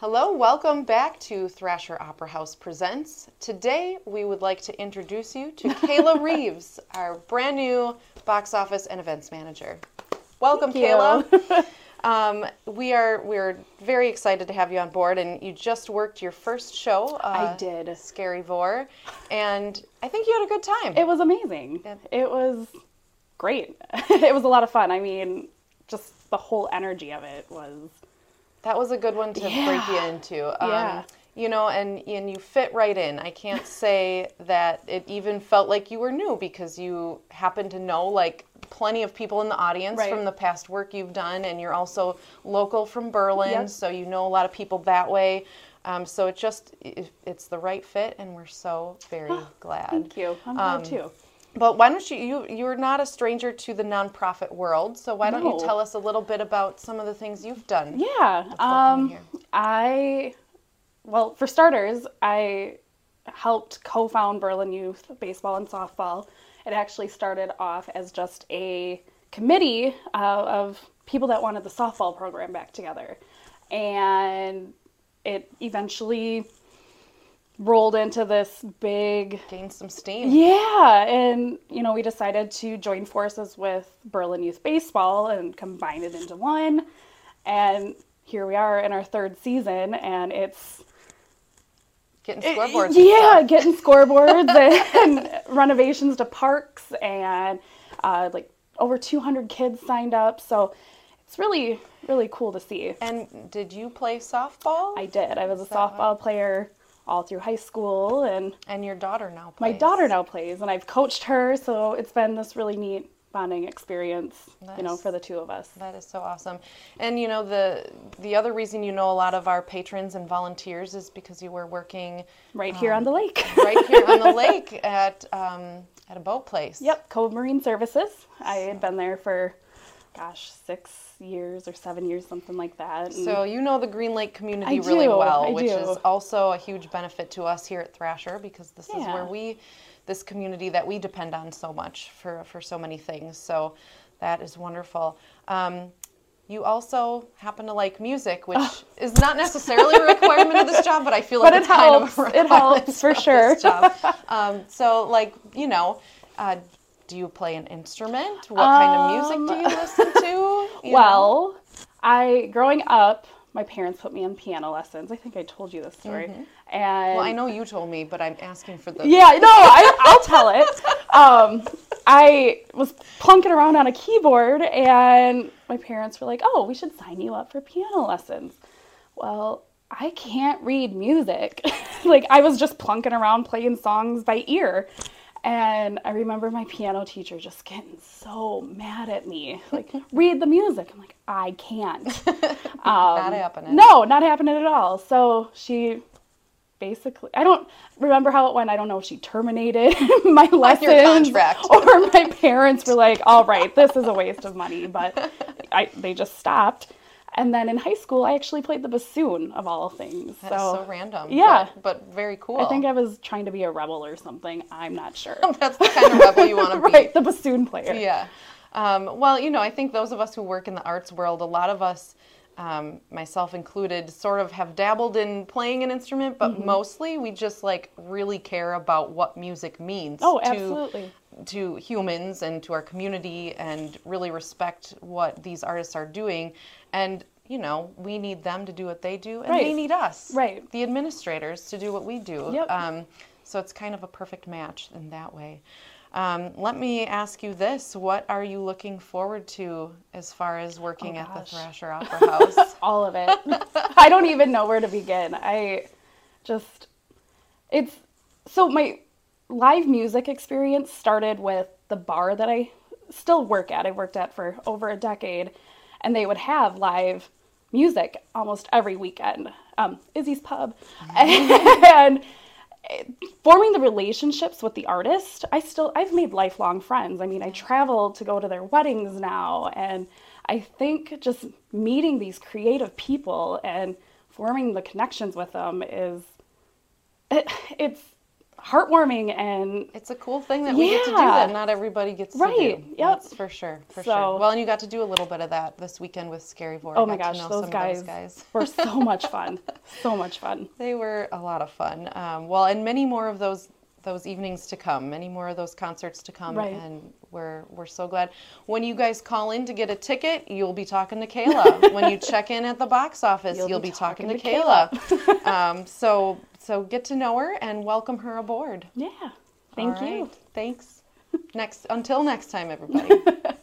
Hello, welcome back to Thrasher Opera House Presents. Today we would like to introduce you to Kayla Reeves, our brand new box office and events manager. Welcome, Thank. Kayla. Um, we are we're very excited to have you on board, and you just worked your first show. Uh, I did. Scary Vor, and I think you had a good time. It was amazing. Yeah. It was great. it was a lot of fun. I mean, just the whole energy of it was That was a good one to break you into. Um, Yeah. You know, and and you fit right in. I can't say that it even felt like you were new because you happen to know like plenty of people in the audience Right. from the past work you've done, and you're also local from Berlin, Yep. so you know a lot of people that way. Um, so it just it, it's the right fit, and we're so very glad. thank you. I'm glad too. But why don't you, you, you're not a stranger to the nonprofit world, so why don't you tell us a little bit about some of the things you've done? Yeah. coming Um here? I well, for starters, I helped co-found Berlin Youth Baseball and Softball. It actually started off as just a committee uh, of people that wanted the softball program back together. And it eventually rolled into this big Gain some steam. yeah, and you know, we decided to join forces with Berlin Youth Baseball and combine it into one. And here we are in our third season, and it's Getting scoreboards. and yeah, getting scoreboards and renovations to parks, and uh, like over 200 kids signed up. So it's really, really cool to see. And did you play softball? I did. I was a softball player all through high school, and and your daughter now plays. my daughter now plays and I've coached her, so it's been this really neat bonding experience, you know, for the two of us. That is so awesome. And you know the the other reason you know a lot of our patrons and volunteers is because you were working Right here on the lake. right here on the lake at um, at a boat place. Yep, Cove Marine Services. I had been there for gosh, 6 years or 7 years something like that. and- So you know the Green Lake community I really do, well, I which do. is also a huge benefit to us here at Thrasher because this is where we, this community that we depend on so much for for so many things. So that is wonderful. Um, you also happen to like music, which is not necessarily a requirement of this job, but I feel like But it it's kind of a helps. It helps, for sure. Um, so, like you know. Uh, do you play an instrument? What kind of music do you listen well, I growing up, my parents put me in piano lessons. I think I told you this story. And Mm-hmm. Well, I know you told me, but I'm asking for the Yeah, no, I, I'll tell it. Um, I was plunking around on a keyboard, and my parents were like, "Oh, we should sign you up for piano lessons." Well, I can't read music. like I was just plunking around playing songs by ear. And I remember my piano teacher just getting so mad at me. Like, read the music. I'm like, I can't. not um, happening. No, not happening at all. So she basically, I don't remember how it went. I don't know if she terminated my lessons or my parents were like, "All right, this is a waste of money," but I, they just stopped. And then in high school, I actually played the bassoon of all things. That is so so random. yeah. But, but very cool. I think I was trying to be a rebel or something. I'm not sure. that's the kind of rebel you want to be. right, the bassoon player. Yeah. Um, well, you know, I think those of us who work in the arts world, a lot of us, um, myself included, sort of have dabbled in playing an instrument, but Mm-hmm. mostly we just like really care about what music means Oh, to absolutely. To humans and to our community and really respect what these artists are doing and you know we need them to do what they do and they need us Right. the administrators to do what we do Yep. um, so it's kind of a perfect match in that way um, let me ask you this what are you looking forward to as far as working at the Oh, thrasher opera house all of it. I don't even know where to begin. I just it's so my live music experience started with the bar that I still work at. I worked at for over a decade and they would have live music almost every weekend. Um, Izzy's Pub. and forming the relationships with the artist i still i've made lifelong friends i mean i travel to go to their weddings now and i think just meeting these creative people and forming the connections with them is it, it's heartwarming and It's a cool thing that we get to do that not everybody gets to Right, do. yep. That's for sure. For So- sure. Well, and you got to do a little bit of that this weekend with Scary Vor. oh my gosh, those some guys, those guys. were so much fun. So much fun. They were a lot of fun. Um, well, and many more of those those evenings to come. Many more of those concerts to come. Right. And we're we're so glad. When you guys call in to get a ticket, you'll be talking to Kayla. when you check in at the box office, you'll, You'll be, be talking, talking to, to Kayla. um, so so get to know her and welcome her aboard. Yeah. Thank you. Thanks. Next until next time, everybody.